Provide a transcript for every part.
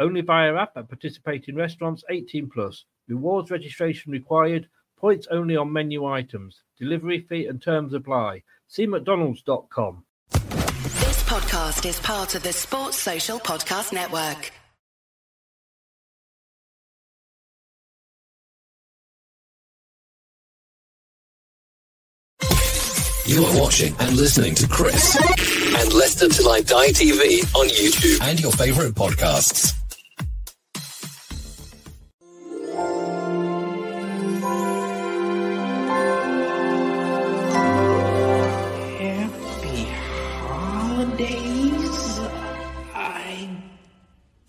Only via app at participating restaurants 18 plus. Rewards registration required. Points only on menu items. Delivery fee and terms apply. See McDonald's.com. This podcast is part of the Sports Social Podcast Network. You are watching and listening to Chris and Leicester Till I Die TV on YouTube and your favourite podcasts.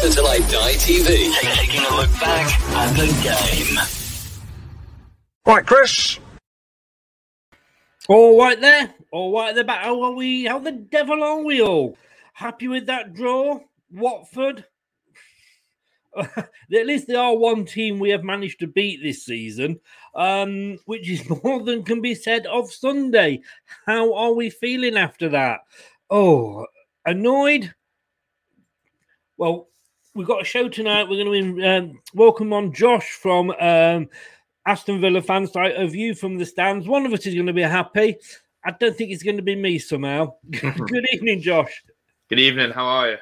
Chris on Till I Die TV. Taking a look back at the game. Right, Chris. All right there. All right there. Back. How are we? How the devil are we all? Happy with that draw? Watford. At least they are one team we have managed to beat this season, um, which is more than can be said of Sunday. How are we feeling after that? Oh, annoyed. Well, we've got a show tonight. We're going to um, welcome on Josh from um, Aston Villa fan site, a view from the stands. One of us is going to be happy. I don't think it's going to be me somehow. Good evening, Josh. Good evening. How are you?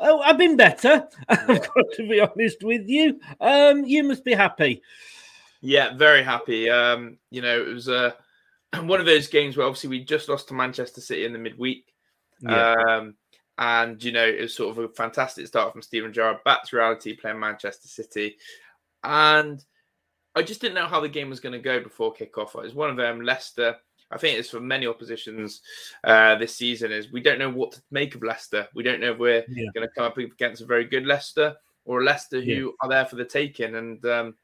Oh, I've been better. I've got to be honest with you. Um, you must be happy. Yeah, very happy. Um, you know, it was uh, one of those games where obviously we just lost to Manchester City in the midweek. Yeah. Um, and you know, it was sort of a fantastic start from Steven Gerrard back to reality playing Manchester City. And I just didn't know how the game was going to go before kickoff. It was one of them, Leicester. I think it's for many oppositions uh, this season is we don't know what to make of Leicester. We don't know if we're Yeah. going to come up against a very good Leicester or a Leicester who Yeah. are there for the taking. And um,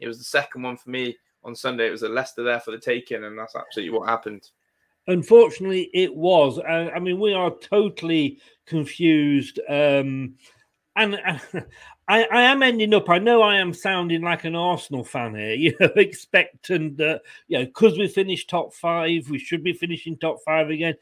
it was the second one for me on Sunday it was a Leicester there for the taking, and that's absolutely what happened. Unfortunately, it was. Uh, I mean, we are totally confused. Um, and uh, I, I, am ending up. I know I am sounding like an Arsenal fan here. You know, expectant that you know because we finished top five, we should be finishing top five again.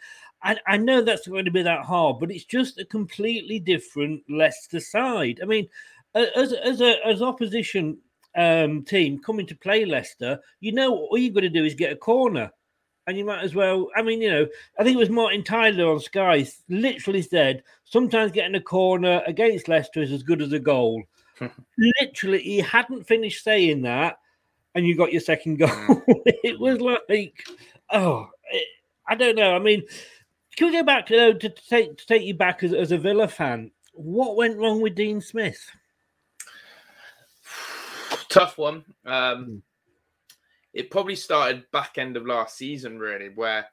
I, I know that's going to be that hard, but it's just a completely different Leicester side. I mean, as as a as opposition um, team coming to play Leicester, you know all you've got to do is get a corner and you might as well. I mean, you know, I think it was Martin Tyler on Sky literally said sometimes getting a corner against Leicester is as good as a goal. literally, he hadn't finished saying that, and you got your second goal. it was like, oh, it, I don't know. I mean, can we go back to to take to take you back as, as a Villa fan? What went wrong with Dean Smith? Tough one. Um, hmm it probably started back end of last season, really, where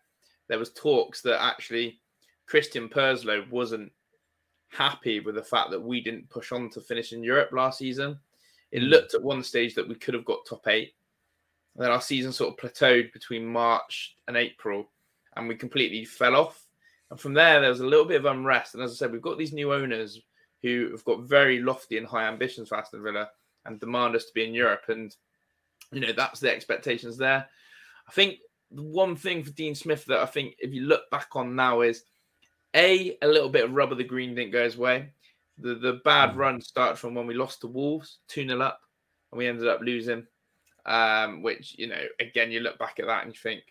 there was talks that actually Christian Purslow wasn't happy with the fact that we didn't push on to finish in Europe last season. It hmm. looked at one stage that we could have got top eight. And then our season sort of plateaued between March and April, and we completely fell off. And from there, there was a little bit of unrest. And as I said, we've got these new owners who have got very lofty and high ambitions for Aston Villa and demand us to be in Europe. And you know, that's the expectations there. I think the one thing for Dean Smith that I think if you look back on now is a a little bit of rub of the green didn't go his way. The the bad mm. run started from when we lost to Wolves, 2 0 up, and we ended up losing. Um, which, you know, again, you look back at that and you think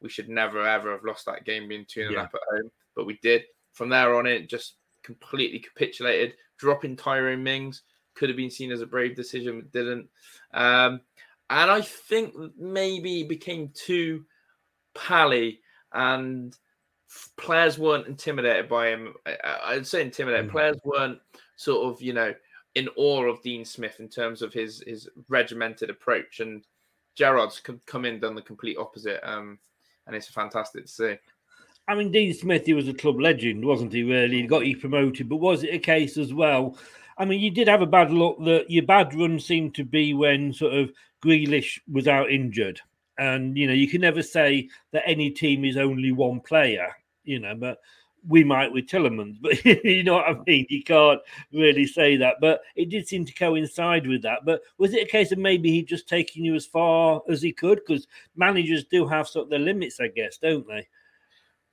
we should never ever have lost that game being 2 0 yeah. up at home. But we did. From there on, it just completely capitulated. Dropping Tyrone Mings could have been seen as a brave decision, but didn't. Um, and I think maybe became too pally and players weren't intimidated by him. I'd say intimidated. Mm. Players weren't sort of, you know, in awe of Dean Smith in terms of his his regimented approach. And Gerrard's come in done the complete opposite. Um, and it's fantastic to see. I mean, Dean Smith, he was a club legend, wasn't he? Really, he got you promoted, but was it a case as well? I mean, you did have a bad luck that your bad run seemed to be when sort of Grealish was out injured. And, you know, you can never say that any team is only one player, you know, but we might with Tielemans, but you know what I mean? You can't really say that. But it did seem to coincide with that. But was it a case of maybe he just taking you as far as he could? Because managers do have sort of their limits, I guess, don't they?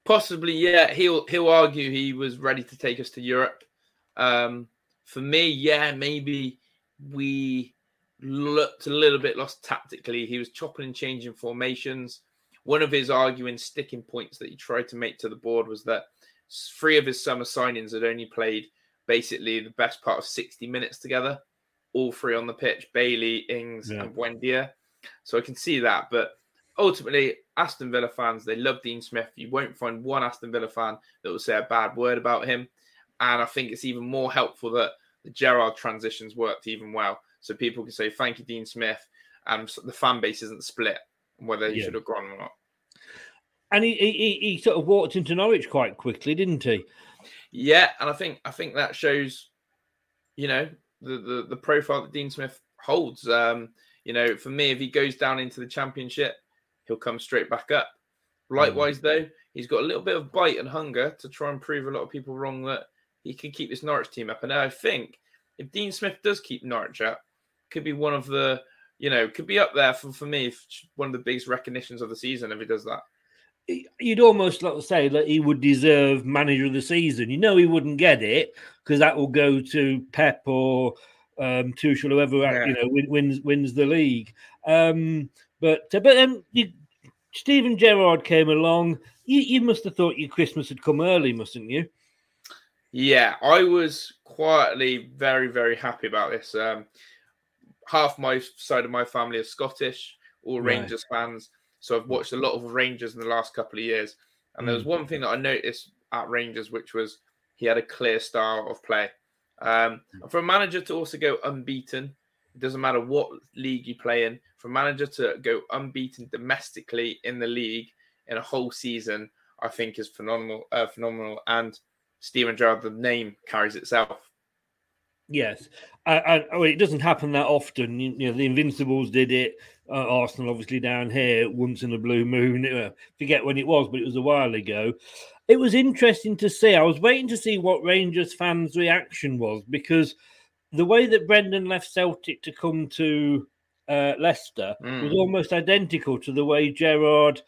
Possibly, yeah. He'll he'll argue he was ready to take us to Europe. Um, for me, yeah, maybe we looked a little bit lost tactically. He was chopping and changing formations. One of his arguing sticking points that he tried to make to the board was that three of his summer signings had only played basically the best part of 60 minutes together, all three on the pitch Bailey, Ings, yeah. and Buendia. So I can see that. But ultimately, Aston Villa fans, they love Dean Smith. You won't find one Aston Villa fan that will say a bad word about him. And I think it's even more helpful that the Gerrard transitions worked even well so people can say thank you, Dean Smith, and the fan base isn't split whether he yeah. should have gone or not. And he, he he sort of walked into Norwich quite quickly, didn't he? Yeah, and I think I think that shows, you know, the the, the profile that Dean Smith holds. Um, you know, for me, if he goes down into the championship, he'll come straight back up. Likewise, mm. though, he's got a little bit of bite and hunger to try and prove a lot of people wrong that he can keep this Norwich team up. And I think if Dean Smith does keep Norwich up, could be one of the, you know, could be up there for, for me, if one of the biggest recognitions of the season if he does that. You'd almost like to say that he would deserve manager of the season. You know, he wouldn't get it because that will go to Pep or um, Tuchel, whoever yeah. you know wins wins the league. Um, but uh, but then you, Steven Gerrard came along. You, you must have thought your Christmas had come early, mustn't you? Yeah, I was quietly very very happy about this. Um, half my side of my family is Scottish, all right. Rangers fans. So I've watched a lot of Rangers in the last couple of years. And mm. there was mm. one thing that I noticed at Rangers, which was he had a clear style of play. Um, mm. for a manager to also go unbeaten, it doesn't matter what league you play in, for a manager to go unbeaten domestically in the league in a whole season, I think is phenomenal. Uh, phenomenal. And Steven Gerrard, the name carries itself. Yes, oh, it doesn't happen that often. You, you know, the Invincibles did it. Uh, Arsenal, obviously, down here once in a blue moon. Uh, forget when it was, but it was a while ago. It was interesting to see. I was waiting to see what Rangers fans' reaction was because the way that Brendan left Celtic to come to uh, Leicester Mm. was almost identical to the way Gerrard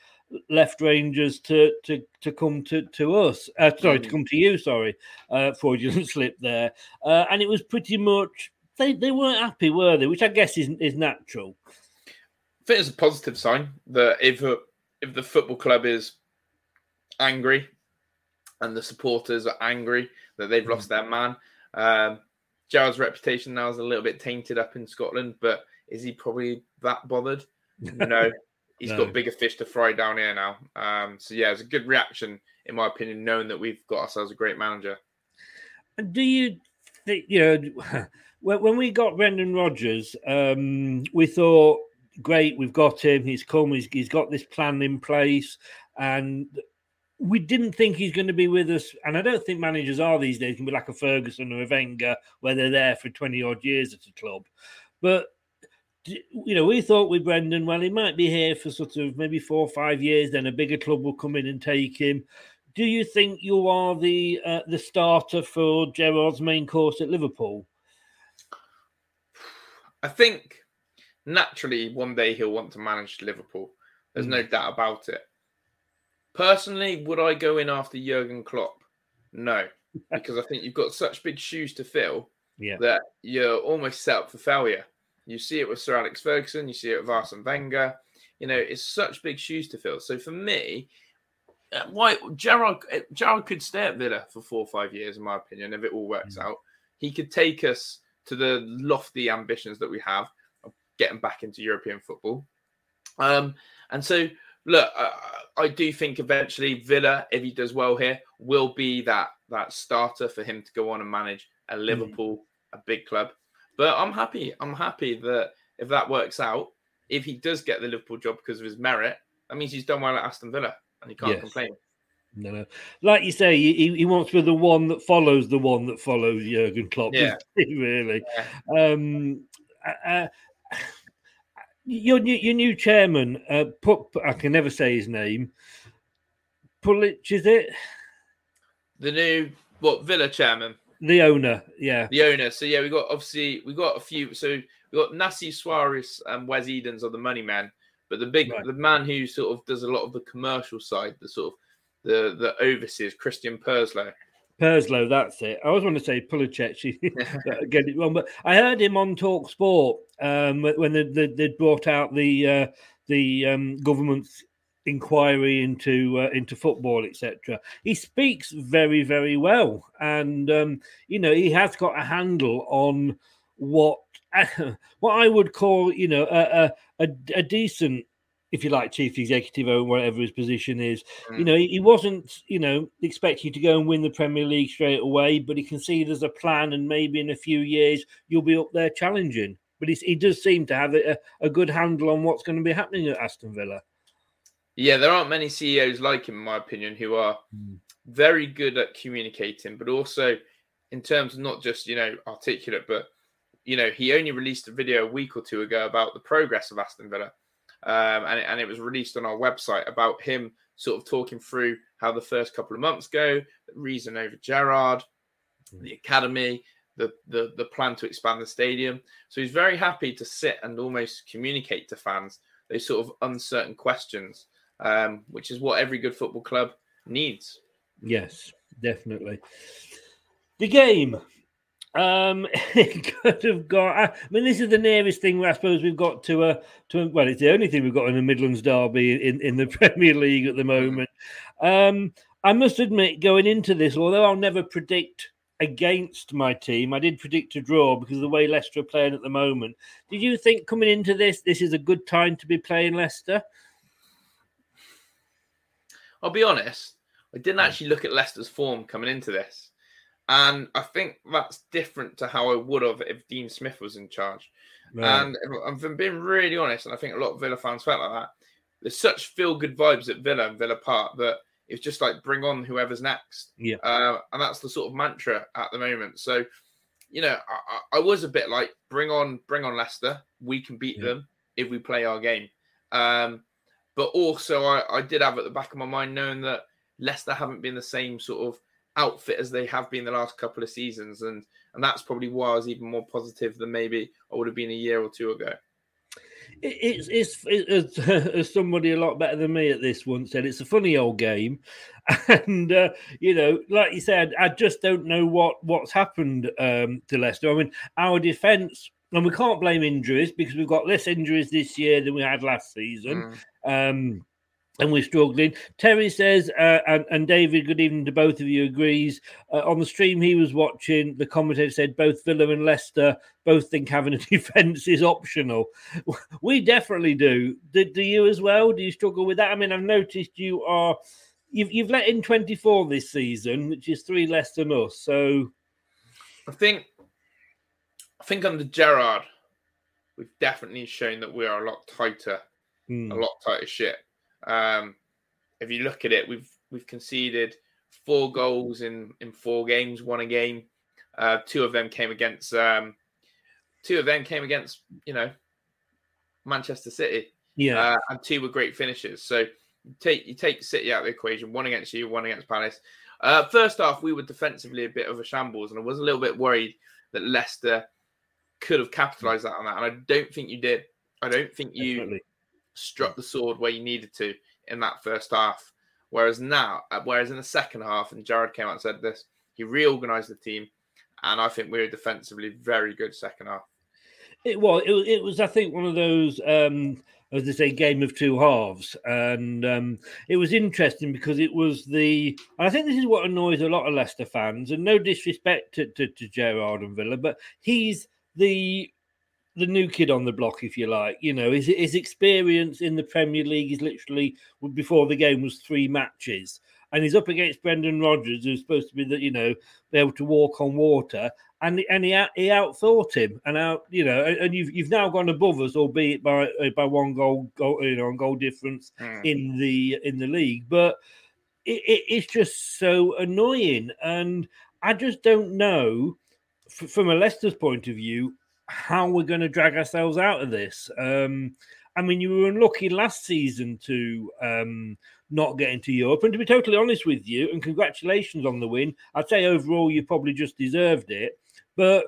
left Rangers to to to come to to us. Uh, sorry, to Mm. come to you. Sorry, uh, fraudulent slip there. Uh, and it was pretty much they, they weren't happy, were they? Which I guess is is natural. I think it's a positive sign that if a, if the football club is angry and the supporters are angry that they've lost their man, um, Gerrard's reputation now is a little bit tainted up in Scotland, but is he probably that bothered? No, he's No. got bigger fish to fry down here now. Um, so yeah, it's a good reaction in my opinion, knowing that we've got ourselves a great manager. And do you think you know when, we got Brendan Rodgers, um, we thought, great, we've got him. He's come. He's, he's got this plan in place, and we didn't think he's going to be with us. And I don't think managers are these days. Can be like a Ferguson or a Wenger, where they're there for twenty odd years at a club. But you know, we thought with Brendan, well, he might be here for sort of maybe four or five years. Then a bigger club will come in and take him. Do you think you are the uh, the starter for Gerrard's main course at Liverpool? I think naturally one day he'll want to manage Liverpool. There's no doubt about it. Personally, would I go in after Jurgen Klopp? No, because I think you've got such big shoes to fill Yeah. that you're almost set up for failure. You see it with Sir Alex Ferguson, you see it with Arsene Wenger. You know, it's such big shoes to fill. So for me, uh, why Gerrard uh, Gerrard could stay at Villa for four or five years, in my opinion, if it all works out. He could take us to the lofty ambitions that we have of getting back into European football. Um, and so, look, I, I do think eventually Villa, if he does well here, will be that that starter for him to go on and manage a Liverpool, a big club. But I'm happy. I'm happy that if that works out, if he does get the Liverpool job because of his merit, that means he's done well at Aston Villa, and he can't Yes. complain. No, no. Like you say, he, he wants to be the one that follows the one that follows Jurgen Klopp. Yeah. really. Um, uh, uh, your new your new chairman, uh, put I can never say his name. Pulich, is it The new what Villa chairman, the owner? Yeah, the owner. So yeah, we got obviously we got a few. So we got Nassef Sawiris and Wes Edens are the money man, but the big the man who sort of does a lot of the commercial side, the sort of the the overseas, Christian Purslow. Purslow, that's it. I always want to say Pulicek, get it wrong, but I heard him on Talk Sport um, when they, they, they brought out the uh, the um, government's inquiry into uh, into football, etc. He speaks very, very well, and um, you know he has got a handle on what what I would call, you know, a, a, a, decent if you like, chief executive or whatever his position is. You know, he, he wasn't, you know, expecting you to go and win the Premier League straight away, but he can see there's a plan, and maybe in a few years you'll be up there challenging. But he, he does seem to have a, a good handle on what's going to be happening at Aston Villa. Yeah, there aren't many CEOs like him, in my opinion, who are very good at communicating, but also in terms of not just, you know, articulate, but, you know, he only released a video a week or two ago about the progress of Aston Villa. Um, and, it, and it was released on our website about him sort of talking through how the first couple of months go, the reason over Gerrard, the academy, the, the the plan to expand the stadium. So he's very happy to sit and almost communicate to fans those sort of uncertain questions, um, which is what every good football club needs. Yes, definitely. The game. Um, it could have got. I mean, this is the nearest thing I suppose we've got to a to. A, well, it's the only thing we've got in the Midlands derby in in the Premier League at the moment. Um, I must admit, going into this, although I'll never predict against my team, I did predict a draw because of the way Leicester are playing at the moment. Did you think coming into this, this is a good time to be playing Leicester? I'll be honest, I didn't actually look at Leicester's form coming into this. And I think that's different to how I would have if Dean Smith was in charge. Right. And if I'm being really honest, and I think a lot of Villa fans felt like that. There's such feel good vibes at Villa and Villa Park that it's just like bring on whoever's next. Yeah. Uh, and that's the sort of mantra at the moment. So you know, I, I, was a bit like, bring on, bring on Leicester. We can beat Yeah. them if we play our game. Um, but also, I, I did have at the back of my mind knowing that Leicester haven't been the same sort of outfit as they have been the last couple of seasons, and and that's probably why I was even more positive than maybe I would have been a year or two ago. It- It's, it's, it's as somebody a lot better than me at this once said, it's a funny old game, and uh, you know, like you said, I just don't know what what's happened um, to Leicester. I mean, our defence, and we can't blame injuries because we've got less injuries this year than we had last season. Um, and we're struggling. Terry says, uh, and, and David, good evening to both of you, agrees. Uh, on the stream he was watching, the commentator said both Villa and Leicester both think having a defence is optional. We definitely do. do. Do you as well? Do you struggle with that? I mean, I've noticed you are, you've, you've let in 24 this season, which is three less than us. So, I think, I think under Gerrard, we've definitely shown that we are a lot tighter, Hmm. a lot tighter shit. Um, if you look at it, we've we've conceded four goals in in four games, one a game. Uh, two of them came against um, two of them came against you know Manchester City. Yeah. uh, and two were great finishes. So you take you take City out of the equation. One against you, one against Palace. Uh, first half, we were defensively a bit of a shambles, and I was a little bit worried that Leicester could have capitalised that on that, and I don't think you did. I don't think you Definitely. struck the sword where you needed to in that first half. Whereas now, uh, whereas in the second half, and Gerrard came out and said this, he reorganised the team, and I think we were defensively very good second half. It was. It was. It was. I think one of those, um, as they say, game of two halves, and um, it was interesting because it was the. And I think this is what annoys a lot of Leicester fans, and no disrespect to, to, to Gerrard and Villa, but he's the the new kid on the block, if you like. You know, his his experience in the Premier League is literally before the game was three matches, and he's up against Brendan Rodgers, who's supposed to be the you know be able to walk on water, and and he out, he outthought him, and out you know, and and you've you've now gone above us, albeit by uh, by one goal, goal you know, on goal difference Mm. in the in the league, but. It, it, it's just so annoying, and I just don't know, from a Leicester's point of view, how we're going to drag ourselves out of this. Um, I mean, you were unlucky last season to um, not get into Europe. And to be totally honest with you, and congratulations on the win, I'd say overall you probably just deserved it. But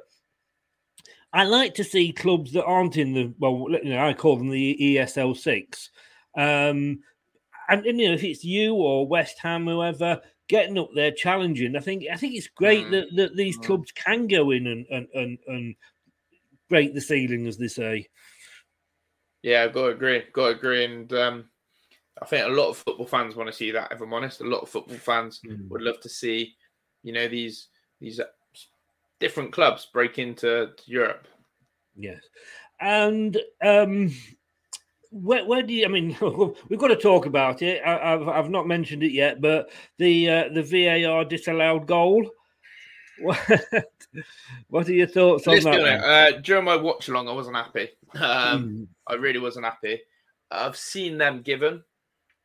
I like to see clubs that aren't in the, well, you know, I call them the ESL six. Um, and, and, you know, if it's you or West Ham, whoever, getting up there challenging, I think I think it's great that, that these clubs can go in and, and, and, and break the ceiling, as they say. Yeah, I've got to agree. Got to agree. And um, I think a lot of football fans want to see that. If I'm honest, a lot of football fans would love to see, you know, these these uh, different clubs break into Europe. Yes, and um, where, where do you? I mean, we've got to talk about it. I, I've I've not mentioned it yet, but the uh, the VAR disallowed goal. What, what are your thoughts on that? be honest, one? uh, during my watch along, I wasn't happy. Um, Mm. I really wasn't happy. I've seen them given.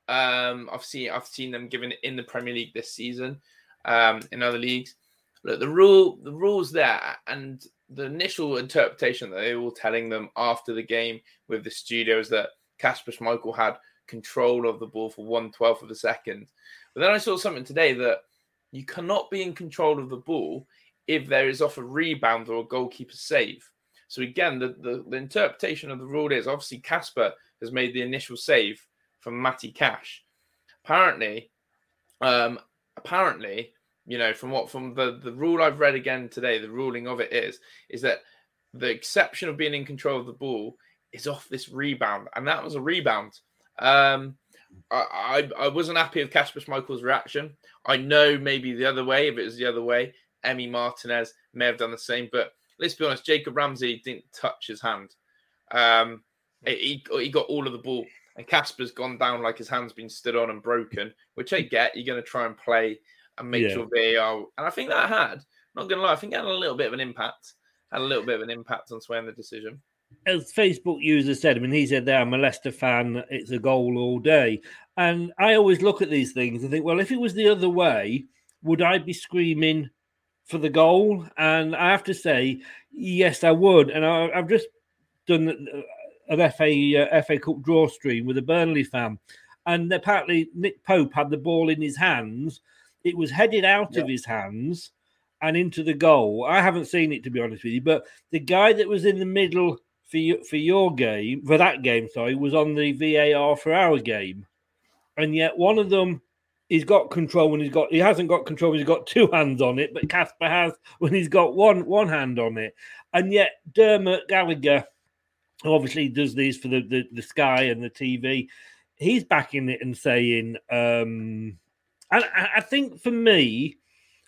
Um, I've seen I've seen them given in the Premier League this season, um, in other leagues. Look, the rule the rules there, and the initial interpretation that they were all telling them after the game with the studios that Kasper Schmeichel had control of the ball for one twelfth of a second. But then I saw something today that you cannot be in control of the ball if there is off a rebound or a goalkeeper save. So again, the, the, the interpretation of the rule is obviously Kasper has made the initial save from Matty Cash. Apparently, um, apparently, you know, from what from the, the rule I've read again today, the ruling of it is is that the exception of being in control of the ball is off this rebound, and that was a rebound. Um, I, I I wasn't happy with Kasper Schmeichel's reaction. I know maybe the other way, if it was the other way, Emi Martinez may have done the same. But let's be honest, Jacob Ramsey didn't touch his hand. Um, he, he got all of the ball, and Kasper's gone down like his hand's been stood on and broken, which I get. You're going to try and play and make Yeah. sure VAR, and I think that had, not going to lie, I think it had a little bit of an impact. Had a little bit of an impact on swaying the decision. As Facebook user said, I mean, he said there, I'm a Leicester fan, it's a goal all day. And I always look at these things and think, well, if it was the other way, would I be screaming for the goal, and I have to say, yes, I would. And I, have just done an FA uh, FA Cup draw stream with a Burnley fan, and apparently Nick Pope had the ball in his hands. It was headed out yeah. of his hands and into the goal. I haven't seen it to be honest with you, but the guy that was in the middle for you, for your game for that game, sorry, was on the VAR for our game, and yet one of them he's got control when he's got he hasn't got control when he's got two hands on it, but Kasper has when he's got one one hand on it, and yet Dermot Gallagher, obviously does these for the the, the Sky and the TV, he's backing it and saying, um, and I think for me.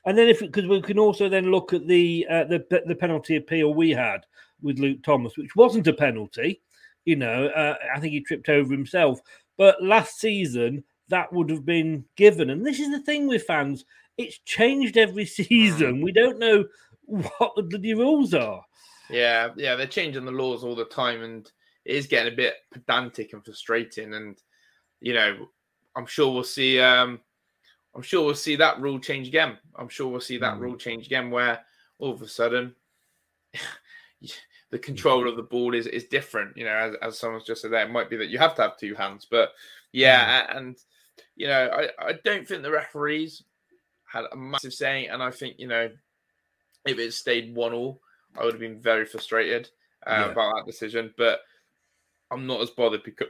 And then, if because we can also then look at the uh, the the penalty appeal we had with Luke Thomas, which wasn't a penalty, you know, uh, I think he tripped over himself. But last season, that would have been given. And this is the thing with fans, it's changed every season. We don't know what the bloody rules are. Yeah, yeah, they're changing the laws all the time, and it is getting a bit pedantic and frustrating. And you know, I'm sure we'll see. Um, I'm sure we'll see that rule change again. I'm sure we'll see that mm. rule change again, where all of a sudden the control of the ball is is different. You know, as, as someone's just said, there it might be that you have to have two hands, but yeah, mm. and you know, I, I don't think the referees had a massive saying, and I think you know, if it stayed one all, I would have been very frustrated uh, yeah. about that decision. But I'm not as bothered because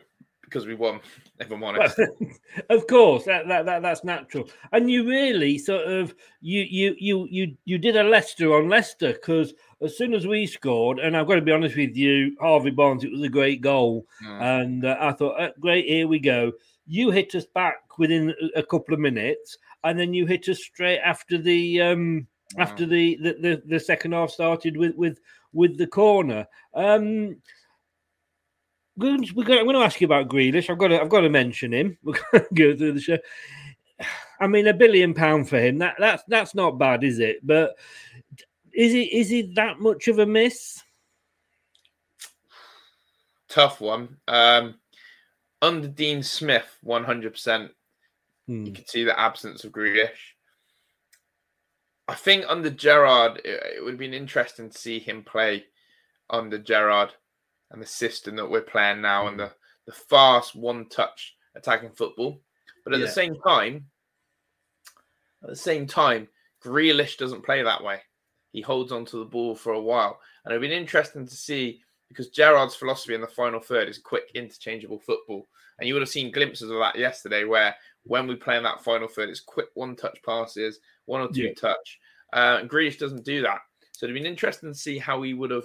because we won. If I'm honest, of course that, that that that's natural. And you really sort of you you you you you did a Leicester on Leicester because as soon as we scored, and I've got to be honest with you, Harvey Barnes, it was a great goal, mm. and uh, I thought, uh, great, here we go you hit us back within a couple of minutes, and then you hit us straight after the um, wow. after the, the, the the second half started with with with the corner. Um, we're going, to, I'm going to ask you about Grealish. I've got to I've got to mention him. We're going to go through the show. I mean, a billion pound for him. That that's that's not bad, is it? But is it is it that much of a miss? Tough one. Um, under Dean Smith, 100%, hmm. you can see the absence of Grealish. I think under Gerrard, it, it would have been interesting to see him play under Gerrard and the system that we're playing now and hmm. the, the fast one touch attacking football. But at yeah. the same time, at the same time, Grealish doesn't play that way. He holds onto the ball for a while. And it'd been interesting to see because Gerrard's philosophy in the final third is quick, interchangeable football. And you would have seen glimpses of that yesterday, where when we play in that final third, it's quick one touch passes, one or two yeah. touch. Uh, and Grealish doesn't do that. So it'd been interesting to see how he would have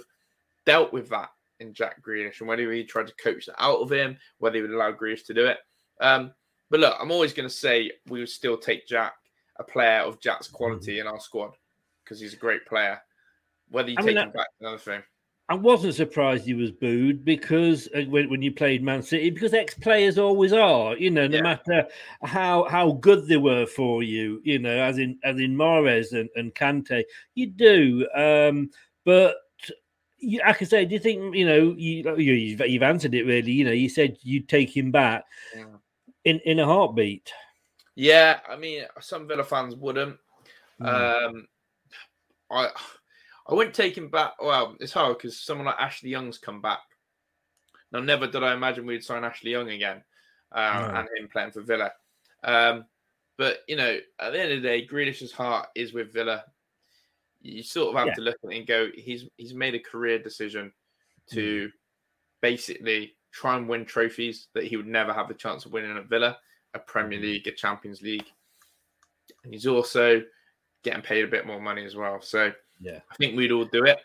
dealt with that in Jack Grealish and whether he tried to coach that out of him, whether he would allow Grealish to do it. Um, but look, I'm always going to say we would still take Jack, a player of Jack's quality mm-hmm. in our squad, because he's a great player. Whether you I take mean, him back, another thing. I wasn't surprised he was booed because uh, when, when you played Man City, because ex players always are, you know, no yeah. matter how how good they were for you, you know, as in as in Mahrez and, and Kante, you do. Um, but you, I can say, do you think you know you, you you've answered it really? You know, you said you'd take him back yeah. in in a heartbeat. Yeah, I mean, some Villa fans wouldn't. Mm. Um, I I wouldn't take him back. Well, it's hard because someone like Ashley Young's come back. Now, never did I imagine we'd sign Ashley Young again uh, no. and him playing for Villa. Um, but, you know, at the end of the day, Grealish's heart is with Villa. You sort of have yeah. to look at it and go, he's he's made a career decision to mm. basically try and win trophies that he would never have the chance of winning at Villa, a Premier mm. League, a Champions League. And he's also getting paid a bit more money as well. So, yeah, I think we'd all do it.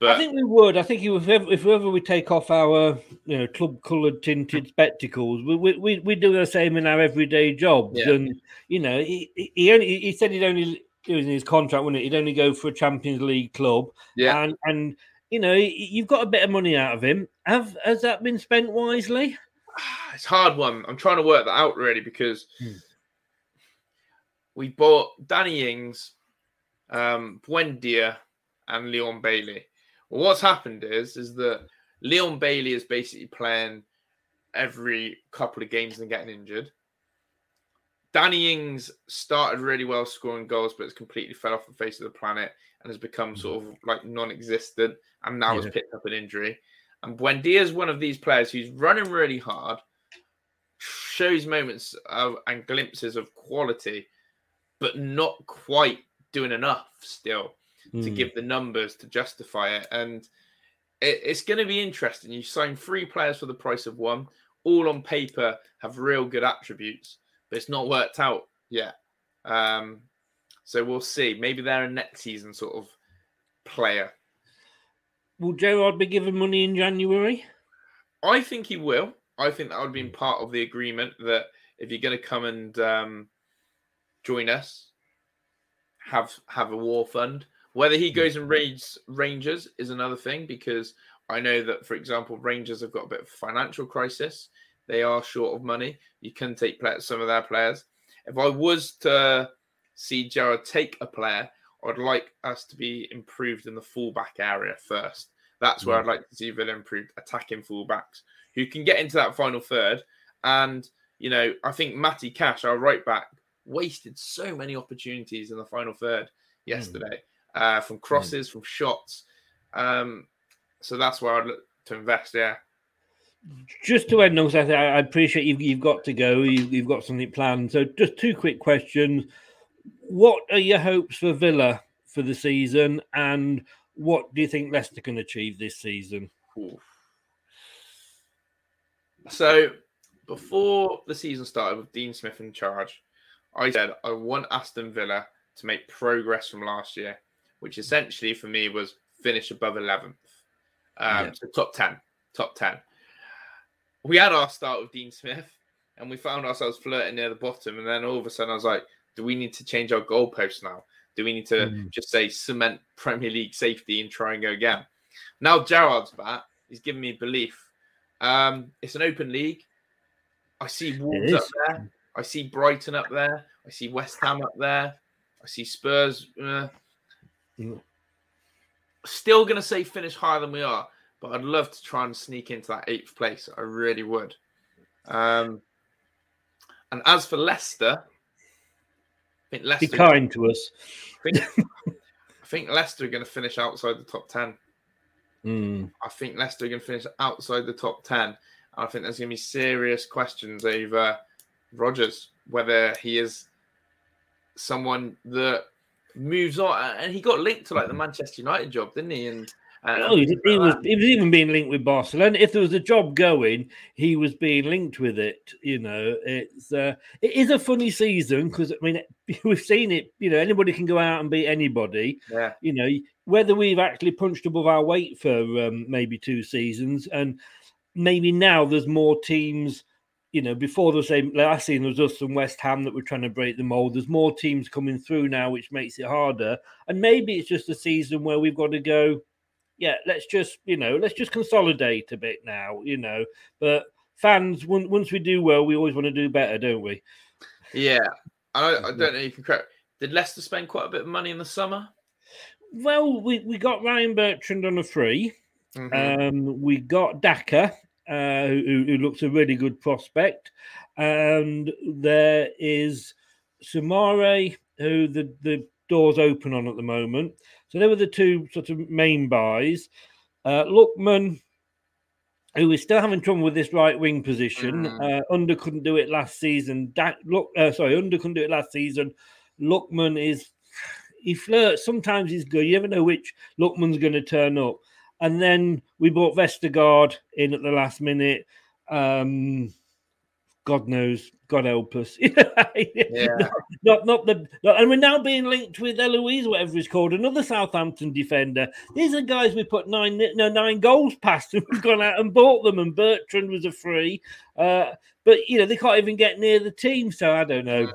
But... I think we would. I think if ever, if ever we take off our you know club coloured tinted spectacles, we, we we do the same in our everyday jobs. Yeah. And you know, he, he only he said he'd only it was in his contract, wouldn't it? He'd only go for a Champions League club. Yeah, and and you know you've got a bit of money out of him. Have has that been spent wisely? It's hard one. I'm trying to work that out really because hmm. We bought Danny Ings um, Buendia, and Leon Bailey. Well, what's happened is is that Leon Bailey is basically playing every couple of games and getting injured. Danny Ings started really well scoring goals, but it's completely fell off the face of the planet and has become sort of like non-existent, and now Yeah. has picked up an injury. And Buendia is one of these players who's running really hard, shows moments of and glimpses of quality, but not quite doing enough still to Hmm. give the numbers to justify it. And it, it's going to be interesting. You sign three players for the price of one, all on paper have real good attributes, but it's not worked out yet. Um, so we'll see. Maybe they're a next season sort of player. Will Gerrard be given money in January? I think he will. I think that would have been part of the agreement that if you're going to come and um, join us, have have a war fund. Whether he goes and raids Rangers is another thing because I know that, for example, Rangers have got a bit of a financial crisis. They are short of money. You can take some of their players. If I was to see Gerrard take a player, I'd like us to be improved in the fullback area first. That's where Yeah. I'd like to see Villa improved attacking fullbacks who can get into that final third. And, you know, I think Matty Cash, our right back, wasted so many opportunities in the final third yesterday uh, from crosses, from shots. Um, so that's where I'd look to invest. Yeah. Just to end on, I, I appreciate you've, you've got to go. You've, you've got something planned. So, just two quick questions. What are your hopes for Villa for the season, and what do you think Leicester can achieve this season? So before the season started with Dean Smith in charge, I said I want Aston Villa to make progress from last year, which essentially for me was finish above 11th. Um, Yeah. So top 10, top 10. We had our start with Dean Smith and we found ourselves flirting near the bottom. And then all of a sudden I was like, do we need to change our goalposts now? Do we need to Mm. just say cement Premier League safety and try and go again? Now Gerrard's back. He's given me belief. Um, it's an open league. I see Wolves up there. I see Brighton up there. I see West Ham up there. I see Spurs. uh. Still going to say finish higher than we are, but I'd love to try and sneak into that eighth place. I really would. Um, and as for Leicester, I think Be kind to us. I think, I think Leicester are going to finish outside the top 10. Mm. I think Leicester are going to finish outside the top 10. I think there's going to be serious questions over Rodgers, whether he is someone that moves on. And he got linked to like the Manchester United job, didn't he? And, and Oh, he, he was he was even being linked with Barcelona. If there was a job going, he was being linked with it. You know, it's uh, it is a funny season because I mean we've seen it. You know, anybody can go out and beat anybody. Yeah. You know, whether we've actually punched above our weight for um, maybe two seasons, and maybe now there's more teams. You know, before the same last season there was us and West Ham that were trying to break the mold. There's more teams coming through now, which makes it harder. And maybe it's just a season where we've got to go yeah, let's just you know, let's just consolidate a bit now, you know. But fans, once once we do well, we always want to do better, don't we? Yeah. I, I don't know. If you can correct. Did Leicester spend quite a bit of money in the summer? Well, we, we got Ryan Bertrand on a free. Mhm. Um, we got Daka, uh, who, who looks a really good prospect, and there is Soumaré, who the the doors open on at the moment. So they were the two sort of main buys. Uh, Lookman, who is still having trouble with this right wing position. Uh, Under couldn't do it last season. Da- look, uh, sorry, Under couldn't do it last season. Lookman is he flirts. Sometimes he's good. You never know which Lookman's going to turn up. And then we bought Vestergaard in at the last minute. Um, God knows, God help us. not, not, not the, not, and we're now being linked with Eloise, whatever it's called, another Southampton defender. These are guys we put nine, no, nine goals past, and we've gone out and bought them. And Bertrand was a free, uh, but you know they can't even get near the team. So I don't know.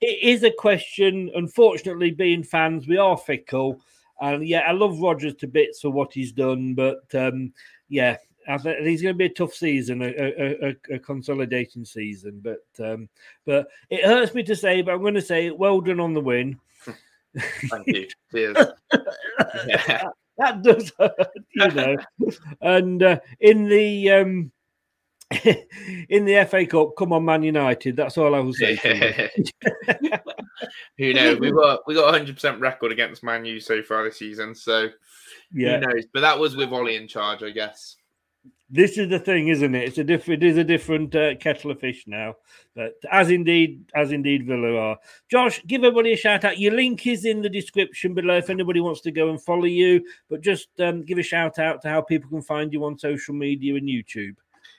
It is a question. Unfortunately, being fans, we are fickle. And yeah, I love Rodgers to bits for what he's done, but um, yeah, I think he's going to be a tough season, a, a, a, a consolidating season. But um, but it hurts me to say, but I'm going to say, well done on the win. Thank you. Cheers. yeah. That does hurt, you know. and uh, in the um, in the FA Cup, come on, Man United. That's all I will say. Who knows? We got we got 100 percent record against Man U so far this season, so Yeah. who knows? But that was with Ollie in charge, I guess. this is the thing, isn't it? It's a different, it is a different uh, kettle of fish now. But as indeed, as indeed Villa are. Josh, give everybody a shout out. Your link is in the description below if anybody wants to go and follow you. But just um, give a shout out to how people can find you on social media and YouTube.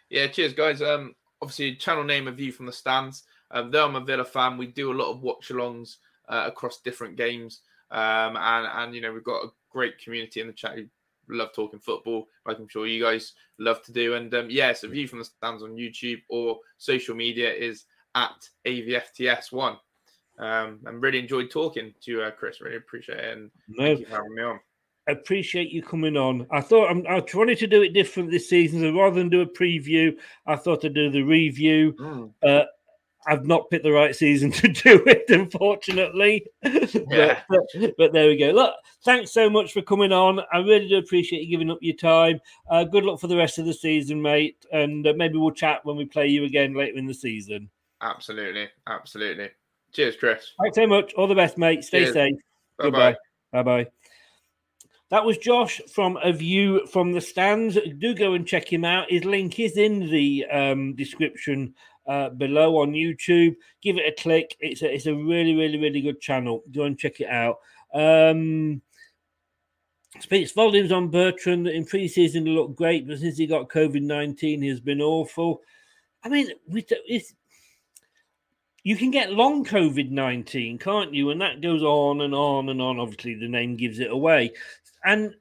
Yeah, cheers, guys. Um, obviously, channel name a view from the stands. Um, though I'm a Villa fan, we do a lot of watch-alongs uh, across different games, um, and and you know we've got a great community in the chat who love talking football, like I'm sure you guys love to do. And um, yes, a view from the stands on YouTube or social media is at AVFTS1. Um, and really enjoyed talking to you, uh, Chris. Really appreciate it, and No. thank you for having me on. Appreciate you coming on. I thought I'm, I wanted to do it different this season. So rather than do a preview, I thought I'd do the review. Mm. Uh, I've not picked the right season to do it, unfortunately. Yeah. but, but, but there we go. Look, thanks so much for coming on. I really do appreciate you giving up your time. Uh, good luck for the rest of the season, mate. And uh, maybe we'll chat when we play you again later in the season. Absolutely, absolutely. Cheers, Chris. Thanks so much. All the best, mate. Stay Cheers. safe. Bye-bye. Goodbye. Bye bye. That was Josh from A View from the Stands. Do go and check him out. His link is in the um, description uh, below on YouTube. Give it a click. It's a, it's a really, really, really good channel. Go and check it out. Um, speaks volumes on Bertrand. In pre-season, he looked great, but since he got COVID nineteen, he's been awful. I mean, it's you can get long COVID 19, can't you? And that goes on and on and on. Obviously, the name gives it away. And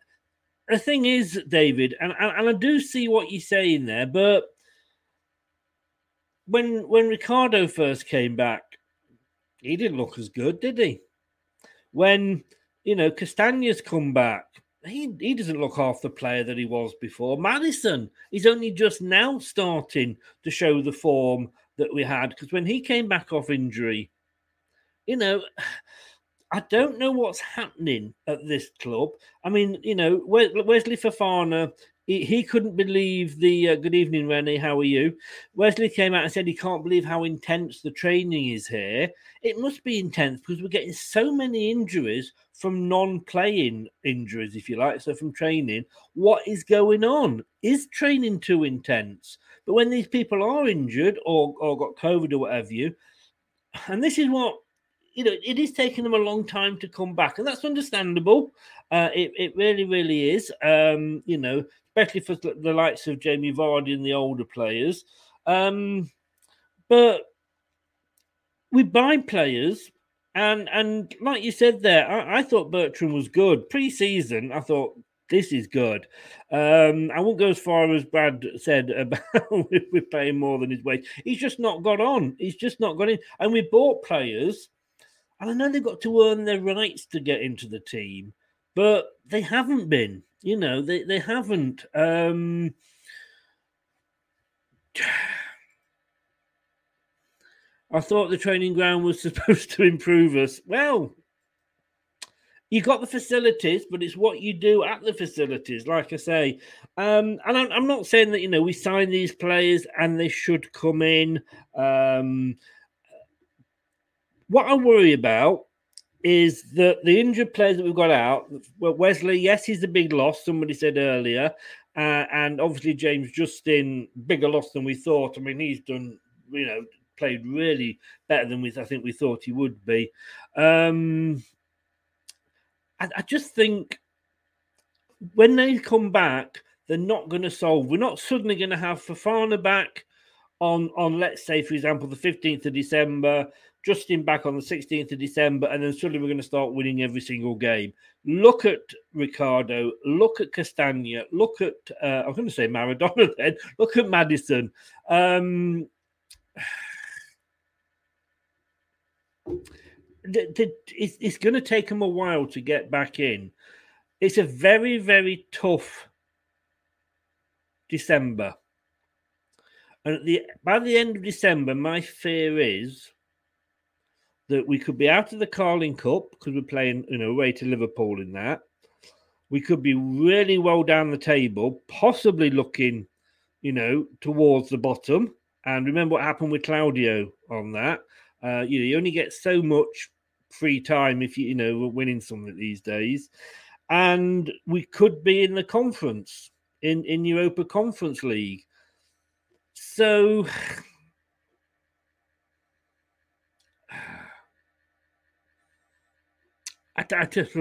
the thing is, David, and, and, I do see what you're saying there, but when when Ricardo first came back, he didn't look as good, did he? When you know Castagna's come back, he he doesn't look half the player that he was before. Maddison, he's only just now starting to show the form that we had because when he came back off injury, you know, I don't know what's happening at this club. I mean, you know, Wesley Fofana, he, he couldn't believe the uh, good evening, Rennie. How are you? Wesley came out and said he can't believe how intense the training is here. It must be intense because we're getting so many injuries from non-playing injuries, if you like, so from training. What is going on? Is training too intense? But when these people are injured or, or got COVID or whatever you, and this is what you know, it is taking them a long time to come back, and that's understandable. Uh, it, it really, really is. Um, you know, especially for the likes of Jamie Vardy and the older players. Um, but we buy players, and and like you said there, I, I thought Bertrand was good pre-season. I thought this is good. Um, I won't go as far as Brad said about we're paying more than his wage. He's just not got on. He's just not got in. And we bought players, and I know they've got to earn their rights to get into the team, but they haven't been. You know, they they haven't. Um, I thought the training ground was supposed to improve us. Well, you got the facilities, but it's what you do at the facilities, like I say. Um, and I'm, I'm not saying that you know we sign these players and they should come in. Um, what I worry about is that the injured players that we've got out. Well, Wesley, yes, he's a big loss. Somebody said earlier, uh, and obviously James Justin, bigger loss than we thought. I mean, he's done, you know, played really better than we I think we thought he would be. Um, I, I just think when they come back, they're not going to solve. We're not suddenly going to have Fofana back on on let's say, for example, the fifteenth of December. Justin back on the 16th of December, and then suddenly we're going to start winning every single game. Look at Ricardo, look at Castagna, look at, uh, I'm going to say Maradona then, look at Maddison. Um, the, the, it's, it's going to take them a while to get back in. It's a very, very tough December. And at the by the end of December, my fear is that we could be out of the Carling Cup because we're playing, you know, away to Liverpool in that. We could be really well down the table, possibly looking you know, towards the bottom. And remember what happened with Claudio on that. Uh, you know, you only get so much free time if you, you know, we're winning something these days. And we could be in the conference in in Europa Conference League. So I, I just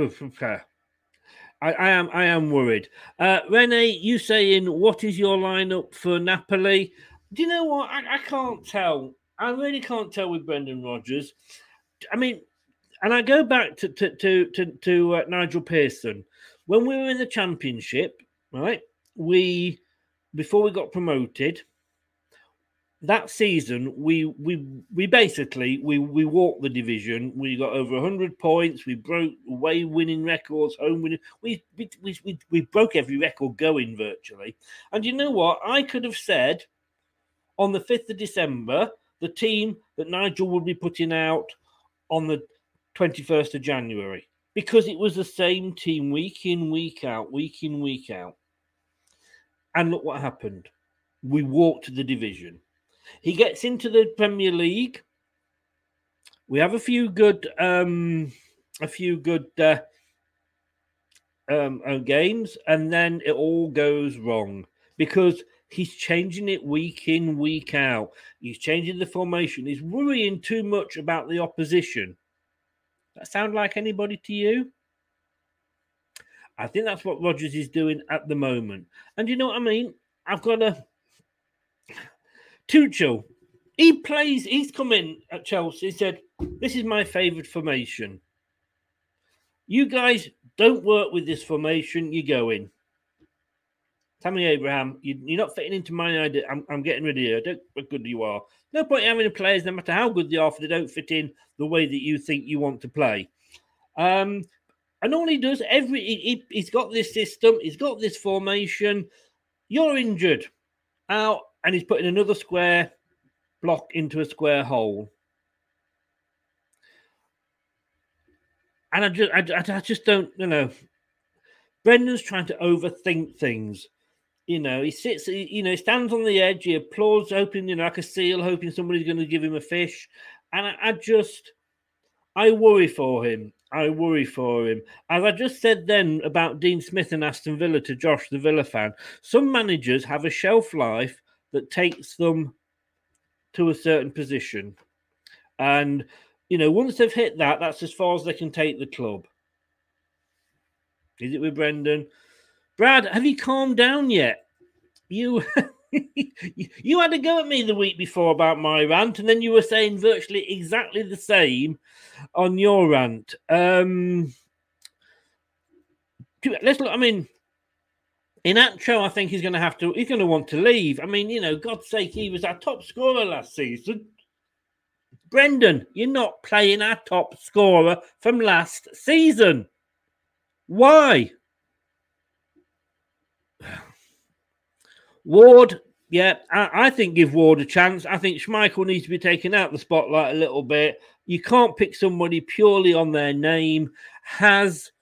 I, I, am I am worried. Uh, Rene, you saying what is your lineup for Napoli? Do you know what? I, I can't tell. I really can't tell with Brendan Rodgers. I mean, and I go back to to to to, to uh, Nigel Pearson when we were in the championship, right? We before we got promoted, that season we we we basically we we walked the division. We got over 100 points. We broke away winning records home winning. We we, we we broke every record going virtually. And you know what? I could have said on the 5th of december the team that nigel would be putting out on the 21st of january because it was the same team week in week out week in week out. And look what happened. We walked the division he gets into the Premier League. We have a few good, um, a few good uh, um, uh, games, and then it all goes wrong because he's changing it week in, week out. He's changing the formation. He's worrying too much about the opposition. That sound like anybody to you? I think that's what Rodgers is doing at the moment. And you know what I mean? I've got a Tuchel, he plays, he's come in at Chelsea, he said, This is my favourite formation. You guys don't work with this formation, you go in. Tammy Abraham, you, are not fitting into my idea. I'm, I'm getting rid of you. I don't how good you are. No point having players, no matter how good they are, if they don't fit in the way that you think you want to play. Um, and all he does, every he, he's got this system, he's got this formation. You're injured. Out and he's putting another square block into a square hole. And I just, I, I just don't, you know. Brendan's trying to overthink things. You know, he sits, he, you know, he stands on the edge, he applauds, hoping, you know, like a seal, hoping somebody's going to give him a fish. And I, I just, I worry for him. I worry for him. As I just said then about Dean Smith and Aston Villa to Josh, the Villa fan, some managers have a shelf life that takes them to a certain position. And, you know, once they've hit that, that's as far as they can take the club. Is it with Brendan? Brad, have you calmed down yet? You you had a go at me the week before about my rant, and then you were saying virtually exactly the same on your rant. Um let's look. I mean, Iheanacho, I think he's going to have to. He's going to want to leave. I mean, you know, God's sake, he was our top scorer last season. Brendan, you're not playing our top scorer from last season. Why? Ward, yeah, I, I, think give Ward a chance. I think Schmeichel needs to be taken out the spotlight a little bit. You can't pick somebody purely on their name. Has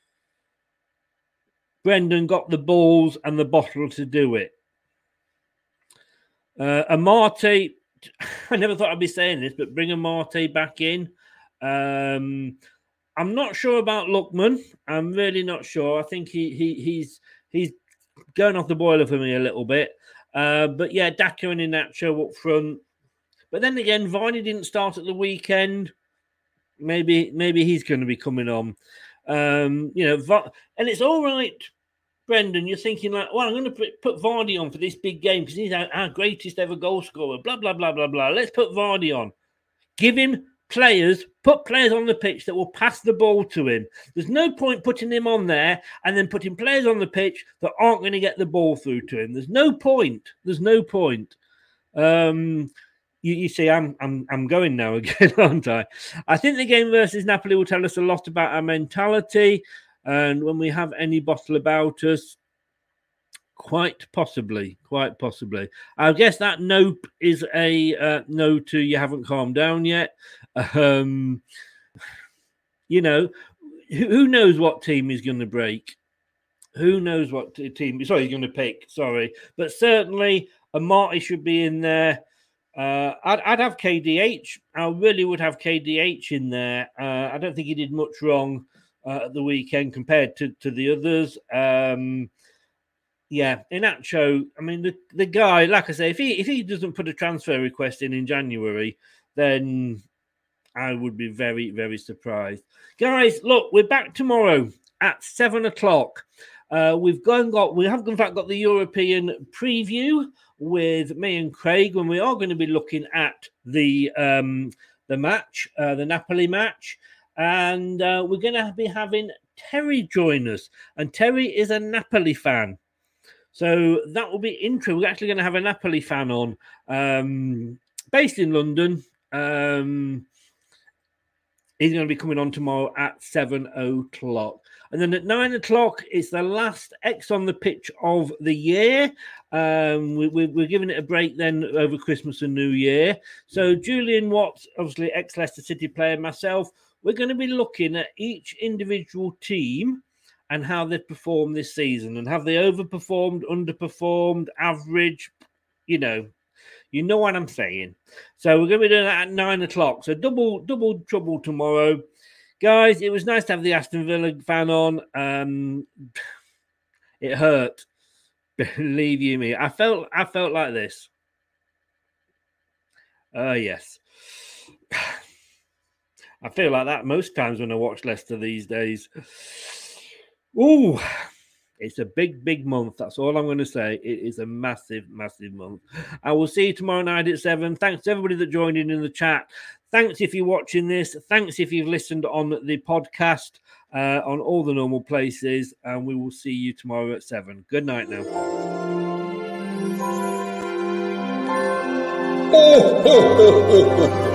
Brendan got the balls and the bottle to do it. Uh, Amartey, I never thought I'd be saying this, but bring Amartey back in. Um, I'm not sure about Lookman. I'm really not sure. I think he he he's he's going off the boiler for me a little bit. Uh, but yeah, Daka and Iheanacho up front. But then again, Vardy didn't start at the weekend. Maybe maybe he's going to be coming on. Um, you know, and it's all right Brendan, you're thinking like, well, I'm going to put, Vardy on for this big game because he's our, our, greatest ever goal scorer. Blah blah blah blah blah. Let's put Vardy on. Give him players. Put players on the pitch that will pass the ball to him. There's no point putting him on there and then putting players on the pitch that aren't going to get the ball through to him. There's no point. There's no point. Um, you, you, see, I'm I'm I'm going now again, aren't I? I think the game versus Napoli will tell us a lot about our mentality. And when we have any bottle about us, quite possibly, quite possibly. I guess that nope is a uh, no to you haven't calmed down yet. Um, you know, who, knows what team is going to break? Who knows what team? Sorry, he's going to pick. Sorry, but certainly Amartey should be in there. Uh, I'd, I'd have KDH. I really would have KDH in there. Uh, I don't think he did much wrong uh, at the weekend compared to, to the others. Um, yeah, Iheanacho. I mean, the, the guy, like I say, if he if he doesn't put a transfer request in in January, then I would be very very surprised. Guys, look, we're back tomorrow at seven o'clock. Uh, we've gone got we have in fact got the European preview with me and Craig when we are going to be looking at the um, the match, uh, the Napoli match, and uh, we're going to be having Terry join us, and Terry is a Napoli fan. So that will be interesting. We're actually going to have a Napoli fan on, um, based in London. Um, he's going to be coming on tomorrow at seven o'clock. And then at nine o'clock, it's the last X on the pitch of the year. Um, we, we, we're giving it a break then over Christmas and New Year. So, Julian Watts, obviously ex Leicester City player, myself, we're going to be looking at each individual team and how they've performed this season and have they overperformed, underperformed, average, you know, you know what I'm saying. So we're going to be doing that at nine o'clock. So double double trouble tomorrow, guys. It was nice to have the Aston Villa fan on. Um, it hurt, believe you me. I felt I felt like this. Uh, yes. I feel like that most times when I watch Leicester these days. Ooh, it's a big, big month. That's all I'm going to say. It is a massive, massive month. I will see you tomorrow night at seven. Thanks to everybody that joined in in the chat. Thanks if you're watching this. Thanks if you've listened on the podcast uh, on all the normal places. And we will see you tomorrow at seven. Good night now. Oh, ho, ho,